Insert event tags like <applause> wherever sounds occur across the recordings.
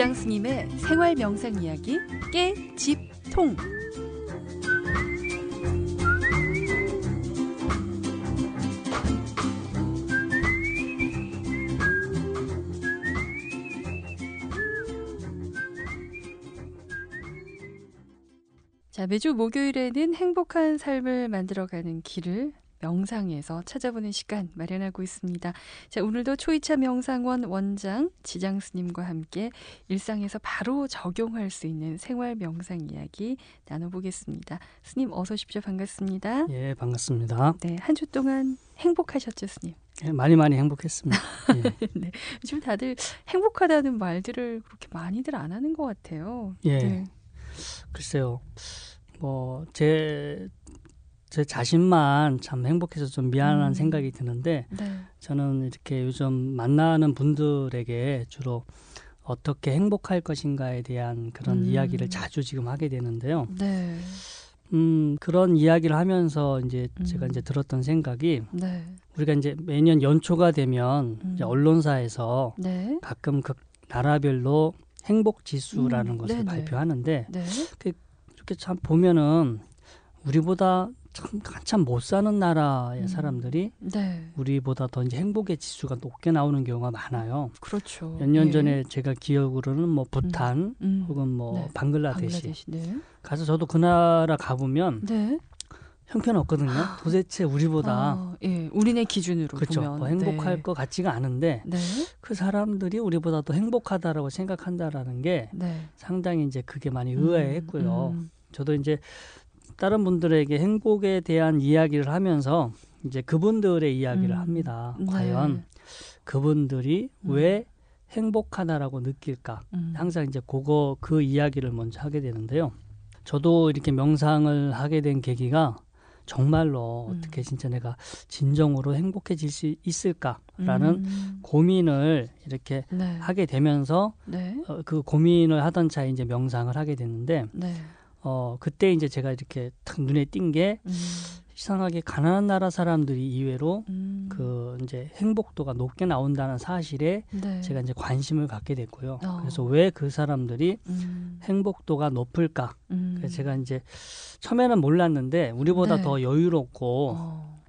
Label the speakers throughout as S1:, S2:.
S1: 지장 스님의 생활 명상 이야기 깨집통. 자, 매주 목요일에는 행복한 삶을 만들어가는 길을 명상에서 찾아보는 시간 마련하고 있습니다. 자, 오늘도 초이차 명상원 원장 지장 스님과 함께 일상에서 바로 적용할 수 있는 생활 명상 이야기 나눠보겠습니다. 스님 어서 오십시오. 반갑습니다.
S2: 예, 반갑습니다.
S1: 네, 한 주 동안 행복하셨죠, 스님?
S2: 예, 많이 많이 행복했습니다. <laughs>
S1: 예. 네, 요즘 다들 행복하다는 말들을 그렇게 많이들 안 하는 것 같아요.
S2: 예.
S1: 네.
S2: 글쎄요. 뭐, 제, 제 자신만 참 행복해서 좀 미안한
S1: 음.
S2: 생각이 드는데,
S1: 네.
S2: 저는 이렇게 요즘 만나는 분들에게 주로 어떻게 행복할 것인가에 대한 그런
S1: 음.
S2: 이야기를 자주 지금 하게 되는데요.
S1: 네.
S2: 음, 그런 이야기를 하면서 이제
S1: 음.
S2: 제가 이제 들었던 생각이
S1: 네.
S2: 우리가 이제 매년 연초가 되면
S1: 음.
S2: 이제 언론사에서
S1: 네.
S2: 가끔 그 나라별로 행복 지수라는
S1: 음,
S2: 것을
S1: 네네.
S2: 발표하는데
S1: 네.
S2: 이렇게 참 보면은 우리보다 참 한참 못 사는 나라의
S1: 음.
S2: 사람들이
S1: 네.
S2: 우리보다 더 이제 행복의 지수가 높게 나오는 경우가 많아요.
S1: 그렇죠.
S2: 몇년
S1: 예.
S2: 전에 제가 기억으로는 뭐 부탄
S1: 음.
S2: 혹은 뭐
S1: 네.
S2: 방글라데시
S1: 방글라데시. 네.
S2: 가서 저도 그 나라 가보면
S1: 네.
S2: 형편없거든요. 도대체 우리보다
S1: 아, 예. 우리네 기준으로
S2: 그렇죠.
S1: 보면
S2: 뭐 행복할
S1: 네.
S2: 것 같지가 않은데
S1: 네.
S2: 그 사람들이 우리보다 더 행복하다라고 생각한다라는 게
S1: 네.
S2: 상당히 이제 그게 많이 의아했고요.
S1: 음,
S2: 저도 이제 다른 분들에게 행복에 대한 이야기를 하면서 이제 그분들의 이야기를
S1: 음.
S2: 합니다.
S1: 네.
S2: 과연 그분들이
S1: 음.
S2: 왜 행복하다라고 느낄까?
S1: 음.
S2: 항상 이제 그거 그 이야기를 먼저 하게 되는데요. 저도 이렇게 명상을 하게 된 계기가 정말로
S1: 음.
S2: 어떻게 진짜 내가 진정으로 행복해질 수 있을까라는
S1: 음.
S2: 고민을 이렇게
S1: 네.
S2: 하게 되면서
S1: 네.
S2: 어, 그 고민을 하던 차에 이제 명상을 하게 됐는데
S1: 네.
S2: 어 그때 이제 제가 이렇게 탁 눈에 띈게
S1: 음.
S2: 이상하게 가난한 나라 사람들이 이외로
S1: 음.
S2: 그 이제 행복도가 높게 나온다는 사실에
S1: 네.
S2: 제가 이제 관심을 갖게 됐고요.
S1: 어.
S2: 그래서 왜 그 사람들이
S1: 음.
S2: 행복도가 높을까?
S1: 음.
S2: 그래서 제가 이제 처음에는 몰랐는데 우리보다
S1: 네.
S2: 더 여유롭고
S1: 어.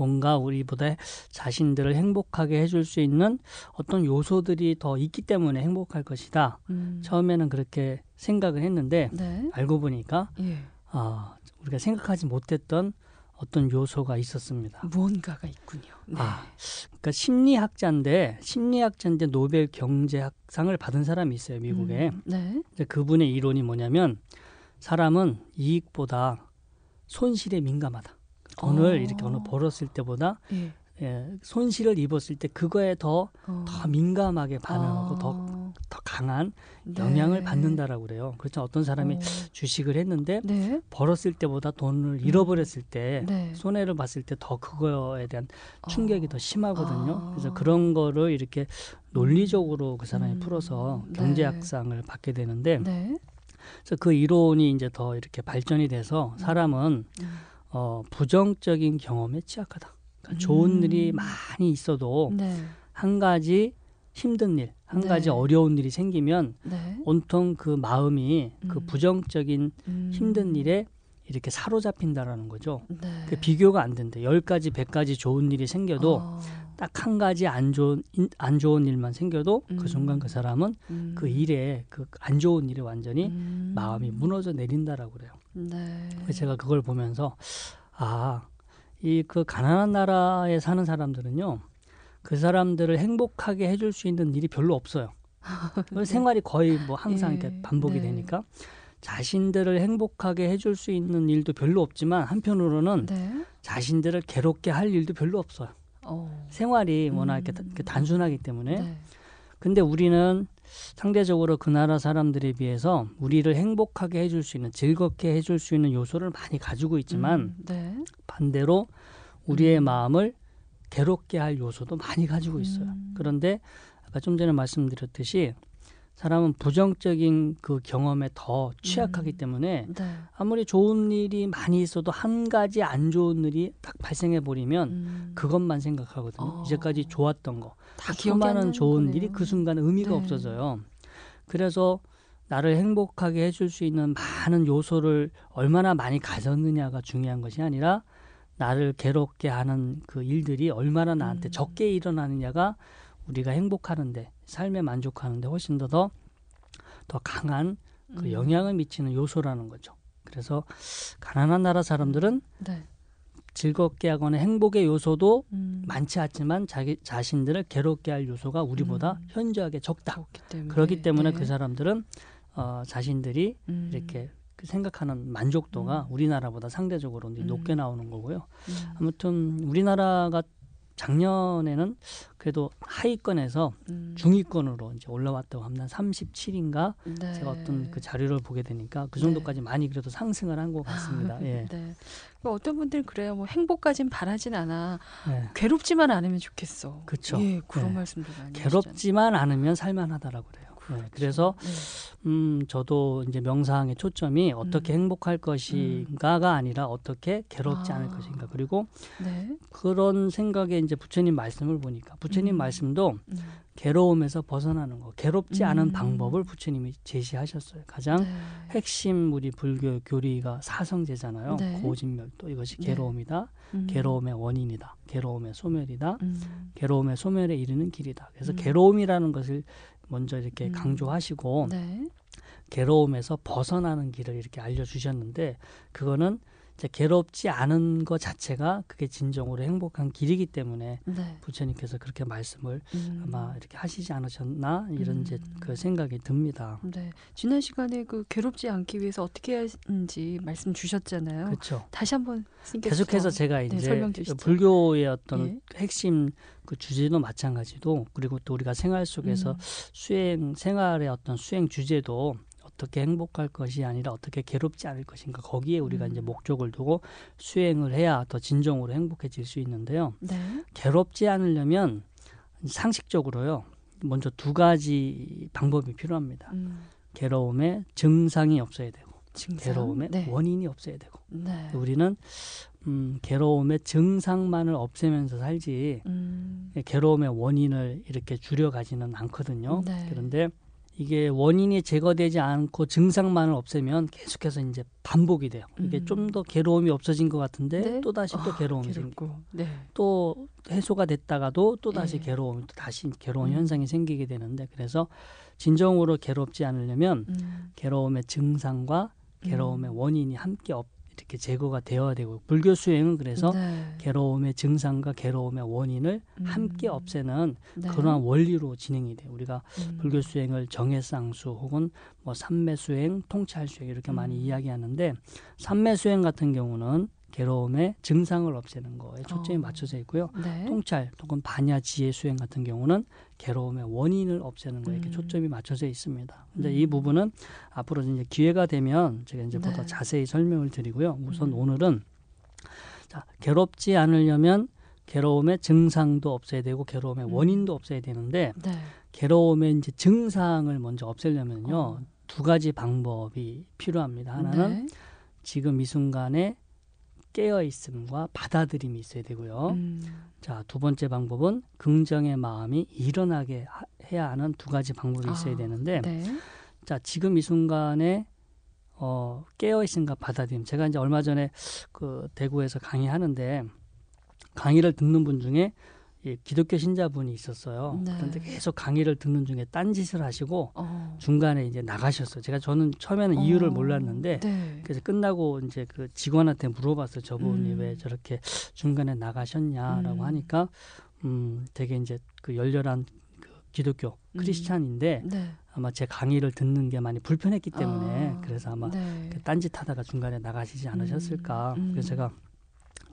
S2: 뭔가 우리보다 자신들을 행복하게 해줄 수 있는 어떤 요소들이 더 있기 때문에 행복할 것이다.
S1: 음.
S2: 처음에는 그렇게 생각을 했는데
S1: 네.
S2: 알고 보니까
S1: 예.
S2: 아, 우리가 생각하지 못했던 어떤 요소가 있었습니다.
S1: 무언가가 있군요. 네.
S2: 아, 그러니까 심리학자인데 심리학자인데 노벨 경제학상을 받은 사람이 있어요 미국에.
S1: 음. 네.
S2: 이제 그분의 이론이 뭐냐면 사람은 이익보다 손실에 민감하다. 돈을
S1: 어.
S2: 이렇게 어느 벌었을 때보다
S1: 예.
S2: 예, 손실을 입었을 때 그거에 더,
S1: 어.
S2: 더 민감하게 반응하고 더,
S1: 아.
S2: 더 강한
S1: 네.
S2: 영향을 받는다라고 그래요. 그렇죠. 어떤 사람이
S1: 어.
S2: 주식을 했는데
S1: 네.
S2: 벌었을 때보다 돈을 잃어버렸을 때
S1: 네.
S2: 손해를 봤을 때 더 그거에 대한 충격이
S1: 어.
S2: 더 심하거든요.
S1: 아.
S2: 그래서 그런 거를 이렇게 논리적으로 그 사람이
S1: 음.
S2: 풀어서
S1: 네.
S2: 경제학상을 받게 되는데
S1: 네.
S2: 그래서 그 이론이 이제 더 이렇게 발전이 돼서 사람은
S1: 음.
S2: 어, 부정적인 경험에 취약하다. 그러니까 좋은
S1: 음.
S2: 일이 많이 있어도
S1: 네.
S2: 한 가지 힘든 일, 한
S1: 네.
S2: 가지 어려운 일이 생기면
S1: 네.
S2: 온통 그 마음이 그
S1: 음.
S2: 부정적인
S1: 음.
S2: 힘든 일에 이렇게 사로잡힌다라는 거죠.
S1: 네.
S2: 그 비교가 안 된대. 열 가지, 백 가지 좋은 일이 생겨도
S1: 어.
S2: 딱한 가지 안 좋은 인- 안 좋은 일만 생겨도
S1: 음.
S2: 그 순간 그 사람은
S1: 음.
S2: 그 일에 그 안 좋은 일에 완전히
S1: 음.
S2: 마음이 무너져 내린다라고 그래요.
S1: 네.
S2: 제가 그걸 보면서 아, 이 그 가난한 나라에 사는 사람들은요. 그 사람들을 행복하게 해줄 수 있는 일이 별로 없어요. <laughs> 그 생활이 거의 뭐 항상
S1: 예,
S2: 이렇게 반복이
S1: 네.
S2: 되니까 자신들을 행복하게 해줄 수 있는 일도 별로 없지만 한편으로는
S1: 네.
S2: 자신들을 괴롭게 할 일도 별로 없어요.
S1: 어.
S2: 생활이 워낙 이렇게,
S1: 음.
S2: 다- 이렇게 단순하기 때문에.
S1: 네.
S2: 근데 우리는 상대적으로 그 나라 사람들에 비해서 우리를 행복하게 해줄 수 있는 즐겁게 해줄 수 있는 요소를 많이 가지고 있지만
S1: 음. 네.
S2: 반대로 우리의
S1: 음.
S2: 마음을 괴롭게 할 요소도 많이 가지고 있어요.
S1: 음.
S2: 그런데 아까 좀 전에 말씀드렸듯이 사람은 부정적인 그 경험에 더 취약하기
S1: 음.
S2: 때문에
S1: 네.
S2: 아무리 좋은 일이 많이 있어도 한 가지 안 좋은 일이 딱 발생해 버리면
S1: 음.
S2: 그것만 생각하거든요.
S1: 어.
S2: 이제까지 좋았던 거,
S1: 다
S2: 수많은 좋은
S1: 거네요.
S2: 일이 그 순간 의미가
S1: 네.
S2: 없어져요. 그래서 나를 행복하게 해줄 수 있는 많은 요소를 얼마나 많이 가졌느냐가 중요한 것이 아니라 나를 괴롭게 하는 그 일들이 얼마나 나한테
S1: 음.
S2: 적게 일어나느냐가 우리가 행복하는데 삶에 만족하는데 훨씬 더더 더 강한 그
S1: 음.
S2: 영향을 미치는 요소라는 거죠. 그래서 가난한 나라 사람들은
S1: 네.
S2: 즐겁게 하거나 행복의 요소도
S1: 음.
S2: 많지 않지만 자기 자신들을 괴롭게 할 요소가 우리보다
S1: 음.
S2: 현저하게 적다.
S1: 그렇기 때문에
S2: 그렇기 때문에
S1: 네.
S2: 그 사람들은 어, 자신들이
S1: 음.
S2: 이렇게 그 생각하는 만족도가
S1: 음.
S2: 우리나라보다 상대적으로
S1: 음.
S2: 높게 나오는 거고요.
S1: 음.
S2: 아무튼 우리나라가 작년에는 그래도 하위권에서
S1: 음.
S2: 중위권으로 이제 올라왔다고 합니다. 37인가
S1: 네.
S2: 제가 어떤 그 자료를 보게 되니까 그 정도까지 많이 그래도 상승을 한 것 같습니다. 예.
S1: 네. 그 어떤 분들은 그래요. 뭐 행복까진 바라진 않아.
S2: 네.
S1: 괴롭지만 않으면 좋겠어.
S2: 그쵸.
S1: 예, 그런
S2: 네.
S1: 말씀도 많이
S2: 괴롭지만 않으면 살만하다라고 그래요. 네, 그래서. 음 저도 이제 명상의 초점이 어떻게
S1: 음.
S2: 행복할 것인가가 아니라 어떻게 괴롭지 않을
S1: 아.
S2: 것인가 그리고
S1: 네. 네.
S2: 그런 생각에 이제 부처님 말씀을 보니까 부처님
S1: 음.
S2: 말씀도
S1: 음.
S2: 괴로움에서 벗어나는 거 괴롭지 않은
S1: 음.
S2: 방법을 부처님이 제시하셨어요. 가장
S1: 네.
S2: 핵심 우리 불교 교리가 사성제잖아요.
S1: 네.
S2: 고진멸도 이것이
S1: 네.
S2: 괴로움이다.
S1: 음.
S2: 괴로움의 원인이다. 괴로움의 소멸이다.
S1: 음.
S2: 괴로움의 소멸에 이르는 길이다. 그래서
S1: 음.
S2: 괴로움이라는 것을 먼저 이렇게
S1: 음.
S2: 강조하시고
S1: 네.
S2: 괴로움에서 벗어나는 길을 이렇게 알려주셨는데 그거는 괴롭지 않은 것 자체가 그게 진정으로 행복한 길이기 때문에
S1: 네.
S2: 부처님께서 그렇게 말씀을
S1: 음.
S2: 아마 이렇게 하시지 않으셨나 이런
S1: 음.
S2: 이제 그 생각이 듭니다.
S1: 네. 지난 시간에 그 괴롭지 않기 위해서 어떻게 하는지 말씀 주셨잖아요.
S2: 그렇죠.
S1: 다시 한번
S2: 계속해서
S1: 더-
S2: 제가
S1: 네,
S2: 이제
S1: 설명 주시죠.
S2: 불교의 어떤
S1: 예.
S2: 핵심 그 주제도 마찬가지도 그리고 또 우리가 생활 속에서
S1: 음.
S2: 수행 생활의 어떤 수행 주제도 어떻게 행복할 것이 아니라 어떻게 괴롭지 않을 것인가 거기에 우리가
S1: 음.
S2: 이제 목적을 두고 수행을 해야 더 진정으로 행복해질 수 있는데요.
S1: 네.
S2: 괴롭지 않으려면 상식적으로요. 먼저 두 가지 방법이 필요합니다.
S1: 음.
S2: 괴로움의 증상이 없어야 되고
S1: 증상?
S2: 괴로움의
S1: 네.
S2: 원인이 없어야 되고
S1: 네.
S2: 우리는 음, 괴로움의 증상만을 없애면서 살지
S1: 음.
S2: 괴로움의 원인을 이렇게 줄여가지는 않거든요.
S1: 네.
S2: 그런데 이게 원인이 제거되지 않고 증상만을 없애면 계속해서 이제 반복이 돼요. 이게
S1: 음.
S2: 좀더 괴로움이 없어진 것 같은데
S1: 네.
S2: 또 다시 또
S1: 아,
S2: 괴로움이 생기고
S1: 괴롭고. 네.
S2: 또 해소가 됐다가도 또 다시
S1: 예.
S2: 괴로움, 또 다시 괴로운
S1: 음.
S2: 현상이 생기게 되는데 그래서 진정으로 괴롭지 않으려면
S1: 음.
S2: 괴로움의 증상과 괴로움의
S1: 음.
S2: 원인이 함께 없, 이렇게 제거가 되어야 되고 불교 수행은 그래서
S1: 네.
S2: 괴로움의 증상과 괴로움의 원인을
S1: 음.
S2: 함께 없애는
S1: 네.
S2: 그러한 원리로 진행이 돼요. 우리가
S1: 음.
S2: 불교 수행을 정해쌍수 혹은 뭐 삼매 수행, 통찰 수행 이렇게 많이
S1: 음.
S2: 이야기하는데 삼매 수행 같은 경우는 괴로움의 증상을 없애는 거에 초점이
S1: 어.
S2: 맞춰져 있고요.
S1: 네.
S2: 통찰 혹은 반야 지혜 수행 같은 경우는 괴로움의 원인을 없애는 거에
S1: 음.
S2: 초점이 맞춰져 있습니다. 근데
S1: 음.
S2: 이 부분은 앞으로 이제 기회가 되면 제가 이제
S1: 네.
S2: 보다 자세히 설명을 드리고요. 우선
S1: 음.
S2: 오늘은 자, 괴롭지 않으려면 괴로움의 증상도 없애야 되고 괴로움의
S1: 음.
S2: 원인도 없애야 되는데
S1: 네.
S2: 괴로움의 이제 증상을 먼저 없애려면요.
S1: 어.
S2: 두 가지 방법이 필요합니다. 하나는
S1: 네.
S2: 지금 이 순간에 깨어 있음과 받아들임이 있어야 되고요.
S1: 음.
S2: 자, 두 번째 방법은 긍정의 마음이 일어나게 하- 해야 하는 두 가지 방법이 있어야
S1: 아,
S2: 되는데,
S1: 네.
S2: 자, 지금 이 순간에 어, 깨어 있음과 받아들임. 제가 이제 얼마 전에 그 대구에서 강의하는데 강의를 듣는 분 중에 이 기독교 신자분이 있었어요.
S1: 네.
S2: 그런데 계속 강의를 듣는 중에 딴짓을 하시고
S1: 어.
S2: 중간에 이제 나가셨어요. 제가 저는 처음에는 이유를
S1: 어.
S2: 몰랐는데
S1: 네.
S2: 그래서 끝나고 이제 그 직원한테 물어봤어요. 저분이
S1: 음.
S2: 왜 저렇게 중간에 나가셨냐라고
S1: 음.
S2: 하니까 음 되게 이제 그 열렬한 그 기독교
S1: 음.
S2: 크리스찬인데
S1: 네.
S2: 아마 제 강의를 듣는 게 많이 불편했기 때문에
S1: 아,
S2: 그래서 아마
S1: 네.
S2: 그 딴짓하다가 중간에 나가시지 않으셨을까.
S1: 음.
S2: 그래서 제가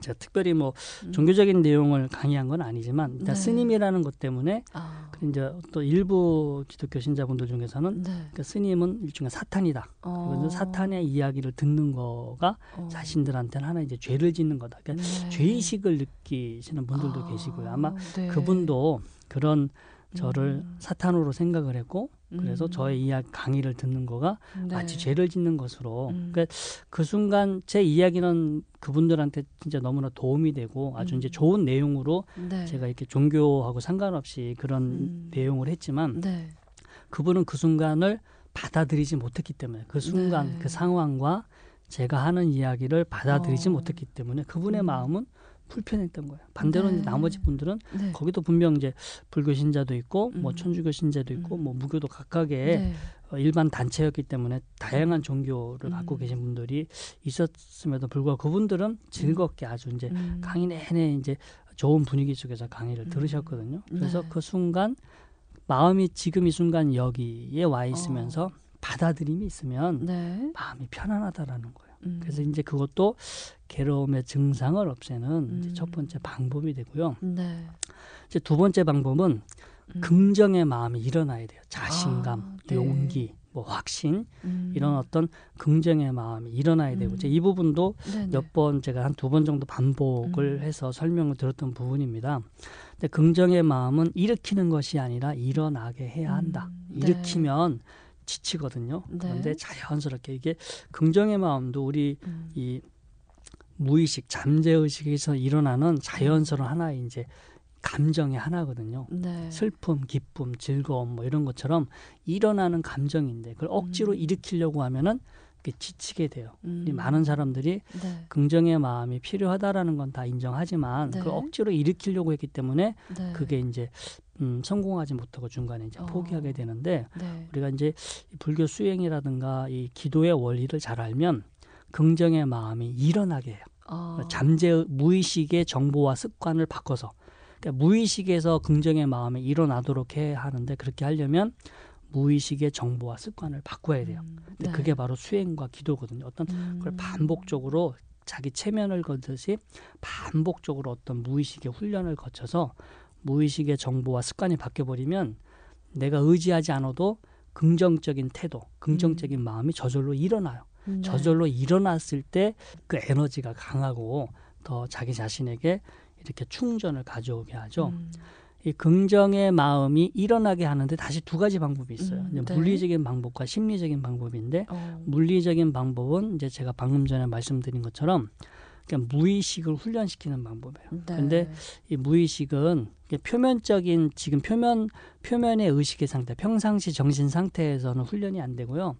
S2: 제가 특별히 뭐
S1: 음.
S2: 종교적인 내용을 강의한 건 아니지만 일단
S1: 네.
S2: 스님이라는 것 때문에
S1: 아.
S2: 그 이제 또 일부 기독교 신자분들 중에서는
S1: 네.
S2: 그 스님은 일종의 사탄이다.
S1: 어.
S2: 그래서 사탄의 이야기를 듣는 거가
S1: 어.
S2: 자신들한테는 하나 이제 죄를 짓는 거다. 그러니까
S1: 네.
S2: 죄의식을 느끼시는 분들도
S1: 아,
S2: 계시고요. 아마
S1: 네.
S2: 그분도 그런 저를
S1: 음.
S2: 사탄으로 생각을 했고 그래서
S1: 음.
S2: 저의 이야기 강의를 듣는 거가
S1: 네.
S2: 마치 죄를 짓는 것으로
S1: 음.
S2: 그러니까 그 순간 제 이야기는 그분들한테 진짜 너무나 도움이 되고 아주
S1: 음.
S2: 이제 좋은 내용으로
S1: 네.
S2: 제가 이렇게 종교하고 상관없이 그런
S1: 음.
S2: 내용을 했지만
S1: 네.
S2: 그분은 그 순간을 받아들이지 못했기 때문에 그 순간
S1: 네.
S2: 그 상황과 제가 하는 이야기를 받아들이지
S1: 어.
S2: 못했기 때문에 그분의
S1: 음.
S2: 마음은 불편했던 거예요. 반대로
S1: 네.
S2: 나머지 분들은
S1: 네.
S2: 거기도 분명 이제 불교 신자도 있고 뭐
S1: 음.
S2: 천주교 신자도 있고
S1: 음.
S2: 뭐 무교도 각각의
S1: 네.
S2: 어, 일반 단체였기 때문에 다양한 종교를 갖고
S1: 음.
S2: 계신 분들이 있었음에도 불구하고 그분들은 즐겁게 아주 이제
S1: 음.
S2: 강의 내내 이제 좋은 분위기 속에서 강의를
S1: 음.
S2: 들으셨거든요. 그래서
S1: 네.
S2: 그 순간 마음이 지금 이 순간 여기에 와 있으면서
S1: 어.
S2: 받아들임이 있으면
S1: 네.
S2: 마음이 편안하다라는 거예요.
S1: 음.
S2: 그래서 이제 그것도 괴로움의 증상을 없애는
S1: 음.
S2: 첫 번째 방법이 되고요.
S1: 네.
S2: 이제 두 번째 방법은
S1: 음.
S2: 긍정의 마음이 일어나야 돼요. 자신감,
S1: 아, 네.
S2: 용기, 뭐 확신
S1: 음.
S2: 이런 어떤 긍정의 마음이 일어나야 되고
S1: 음.
S2: 이제 이 부분도
S1: 네네.
S2: 몇번 제가 한 두 번 정도 반복을
S1: 음.
S2: 해서 설명을 드렸던 부분입니다. 근데 긍정의 마음은 일으키는 것이 아니라 일어나게 해야 한다.
S1: 음. 네.
S2: 일으키면 지치거든요.
S1: 네.
S2: 그런데 자연스럽게 이게 긍정의 마음도 우리
S1: 음.
S2: 이 무의식 잠재 의식에서 일어나는 자연스러운 하나의 이제 감정의 하나거든요.
S1: 네.
S2: 슬픔, 기쁨, 즐거움 뭐 이런 것처럼 일어나는 감정인데 그걸 억지로
S1: 음.
S2: 일으키려고 하면은 지치게 돼요.
S1: 음.
S2: 이 많은 사람들이
S1: 네.
S2: 긍정의 마음이 필요하다라는 건 다 인정하지만
S1: 네.
S2: 그걸 억지로 일으키려고 했기 때문에
S1: 네.
S2: 그게 이제 음, 성공하지 못하고 중간에 이제
S1: 어.
S2: 포기하게 되는데
S1: 네.
S2: 우리가 이제 이 불교 수행이라든가 이 기도의 원리를 잘 알면 긍정의 마음이 일어나게 해요.
S1: 어.
S2: 잠재 무의식의 정보와 습관을 바꿔서 그러니까 무의식에서 긍정의 마음이 일어나도록 해야 하는데 그렇게 하려면 무의식의 정보와 습관을 바꿔야 돼요.
S1: 음.
S2: 근데
S1: 네.
S2: 그게 바로 수행과 기도거든요. 어떤 그걸
S1: 음.
S2: 반복적으로 자기 체면을 거듯이 반복적으로 어떤 무의식의 훈련을 거쳐서 무의식의 정보와 습관이 바뀌어 버리면 내가 의지하지 않아도 긍정적인 태도, 긍정적인 마음이 저절로 일어나요.
S1: 네.
S2: 저절로 일어났을 때 그 에너지가 강하고 더 자기 자신에게 이렇게 충전을 가져오게 하죠.
S1: 음.
S2: 이 긍정의 마음이 일어나게 하는데 다시 두 가지 방법이 있어요.
S1: 음, 네.
S2: 물리적인 방법과 심리적인 방법인데
S1: 어.
S2: 물리적인 방법은 이제 제가 방금 전에 말씀드린 것처럼 그냥 무의식을 훈련시키는 방법이에요.
S1: 네.
S2: 근데 이 무의식은 표면적인 지금 표면 표면의 의식의 상태, 평상시 정신 상태에서는 훈련이 안 되고요.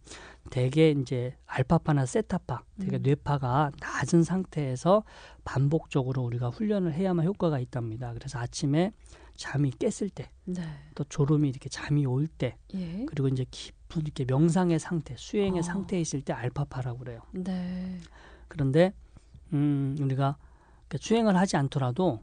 S2: 대개 이제 알파파나 세타파, 되게
S1: 음.
S2: 뇌파가 낮은 상태에서 반복적으로 우리가 훈련을 해야만 효과가 있답니다. 그래서 아침에 잠이 깼을 때,
S1: 네.
S2: 또 졸음이 이렇게 잠이 올 때,
S1: 예.
S2: 그리고 이제 깊은 이렇게 명상의 상태, 수행의
S1: 어.
S2: 상태에 있을 때 알파파라고 그래요.
S1: 네.
S2: 그런데 음, 우리가 수행을 하지 않더라도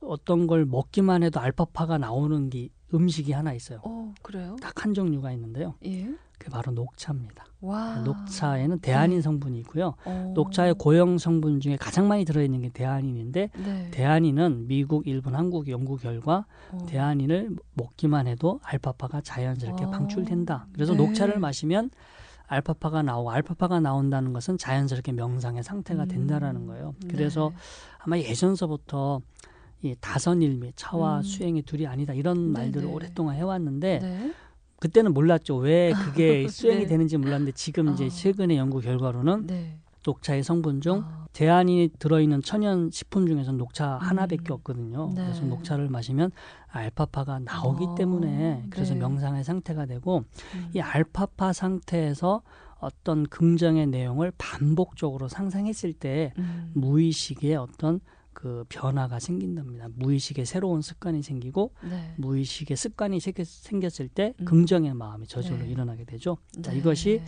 S2: 어떤 걸 먹기만 해도 알파파가 나오는 게 음식이 하나 있어요.
S1: 어, 그래요?
S2: 딱 한 종류가 있는데요.
S1: 예.
S2: 그게 바로 녹차입니다.
S1: 와.
S2: 녹차에는 대안인 성분이 있고요.
S1: 어.
S2: 녹차의 고형 성분 중에 가장 많이 들어있는 게 대안인인데
S1: 네.
S2: 대안인은 미국, 일본, 한국 연구 결과
S1: 어.
S2: 대안인을 먹기만 해도 알파파가 자연스럽게
S1: 어.
S2: 방출된다. 그래서
S1: 네.
S2: 녹차를 마시면 알파파가 나오고 알파파가 나온다는 것은 자연스럽게 명상의 상태가
S1: 음.
S2: 된다라는 거예요. 그래서
S1: 네.
S2: 아마 예전서부터 이 다선일미 차와
S1: 음.
S2: 수행이 둘이 아니다 이런
S1: 네,
S2: 말들을
S1: 네.
S2: 오랫동안 해왔는데
S1: 네.
S2: 그때는 몰랐죠. 왜 그게 <laughs> 수행이
S1: 네.
S2: 되는지 몰랐는데 지금 이제
S1: 어.
S2: 최근의 연구 결과로는
S1: 네.
S2: 녹차의 성분 중
S1: 아.
S2: 대안이 들어있는 천연 식품 중에서는 녹차
S1: 음.
S2: 하나밖에 없거든요.
S1: 네.
S2: 그래서 녹차를 마시면 알파파가 나오기
S1: 어,
S2: 때문에 그래서
S1: 네.
S2: 명상의 상태가 되고
S1: 음.
S2: 이 알파파 상태에서 어떤 긍정의 내용을 반복적으로 상상했을 때
S1: 음.
S2: 무의식의 어떤 그 변화가 생긴답니다. 무의식의 새로운 습관이 생기고
S1: 네.
S2: 무의식의 습관이 생겼- 생겼을 때
S1: 음.
S2: 긍정의 마음이 저절로
S1: 네.
S2: 일어나게 되죠. 자,
S1: 네.
S2: 이것이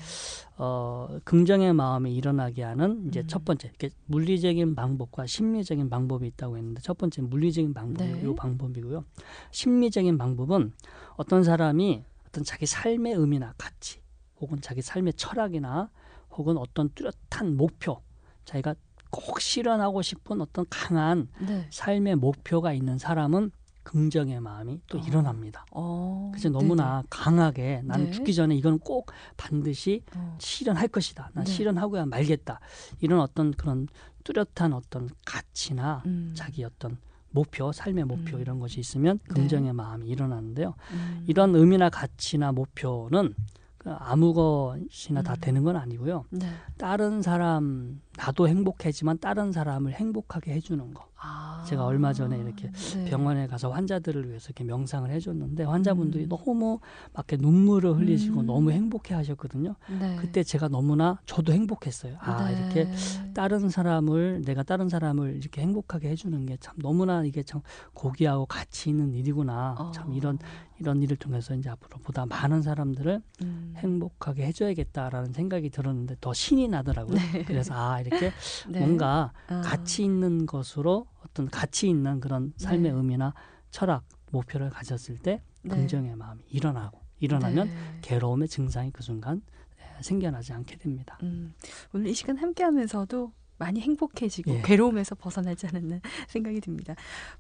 S2: 어, 긍정의 마음이 일어나게 하는 이제
S1: 음.
S2: 첫 번째 이렇게 물리적인 방법과 심리적인 방법이 있다고 했는데 첫 번째 물리적인 방법이
S1: 네.
S2: 요 방법이고요. 심리적인 방법은 어떤 사람이 어떤 자기 삶의 의미나 가치 혹은 자기 삶의 철학이나 혹은 어떤 뚜렷한 목표 자기가 꼭 실현하고 싶은 어떤 강한
S1: 네.
S2: 삶의 목표가 있는 사람은 긍정의 마음이 또
S1: 어.
S2: 일어납니다.
S1: 어.
S2: 그래서 너무나 강하게 나는
S1: 네.
S2: 죽기 전에 이건 꼭 반드시
S1: 네네. 어.
S2: 실현할 것이다. 난
S1: 네.
S2: 실현하고야 말겠다. 이런 어떤 그런 뚜렷한 어떤 가치나
S1: 음.
S2: 자기 어떤 목표, 삶의 목표
S1: 음.
S2: 이런 것이 있으면
S1: 네.
S2: 긍정의 마음이 일어나는데요.
S1: 음.
S2: 이런 의미나 가치나 목표는 그 아무 것이나 다
S1: 음.
S2: 되는 건 아니고요.
S1: 네.
S2: 다른 사람의 나도 행복해지만 다른 사람을 행복하게 해주는 거.
S1: 아.
S2: 제가 얼마 전에 이렇게
S1: 네.
S2: 병원에 가서 환자들을 위해서 이렇게 명상을 해줬는데 환자분들이
S1: 음.
S2: 너무 막 이렇게 눈물을 흘리시고
S1: 음.
S2: 너무 행복해 하셨거든요.
S1: 네.
S2: 그때 제가 너무나 저도 행복했어요. 아,
S1: 네.
S2: 이렇게 다른 사람을 내가 다른 사람을 이렇게 행복하게 해주는 게 참 너무나 이게 참 고귀하고 가치 있는 일이구나.
S1: 어.
S2: 참 이런 이런 일을 통해서 이제 앞으로 보다 많은 사람들을
S1: 음.
S2: 행복하게 해줘야겠다라는 생각이 들었는데 더 신이 나더라고요.
S1: 네.
S2: 그래서 아 이렇게 <laughs>
S1: 네.
S2: 뭔가
S1: 아.
S2: 가치 있는 것으로 어떤 가치 있는 그런 삶의
S1: 네.
S2: 의미나 철학 목표를 가졌을 때
S1: 네.
S2: 긍정의 마음이 일어나고 일어나면
S1: 네.
S2: 괴로움의 증상이 그 순간 에, 생겨나지 않게 됩니다.
S1: 음, 오늘 이 시간 함께하면서도 많이 행복해지고
S2: 예.
S1: 괴로움에서 벗어나지 않았나 <laughs> 생각이 듭니다.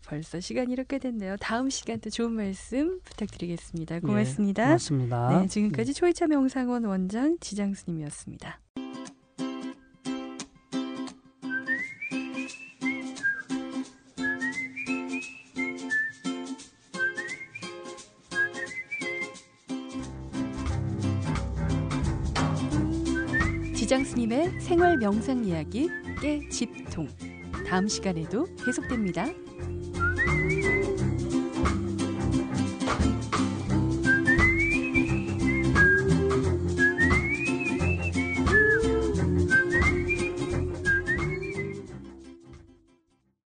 S1: 벌써 시간이 이렇게 됐네요. 다음 시간 또 좋은 말씀 부탁드리겠습니다. 고맙습니다.
S2: 예, 고맙습니다.
S1: 네, 지금까지 초이차 명상원 원장 지장스님이었습니다. 지장스님의 생활 명상 이야기 깨집통 다음 시간에도 계속됩니다.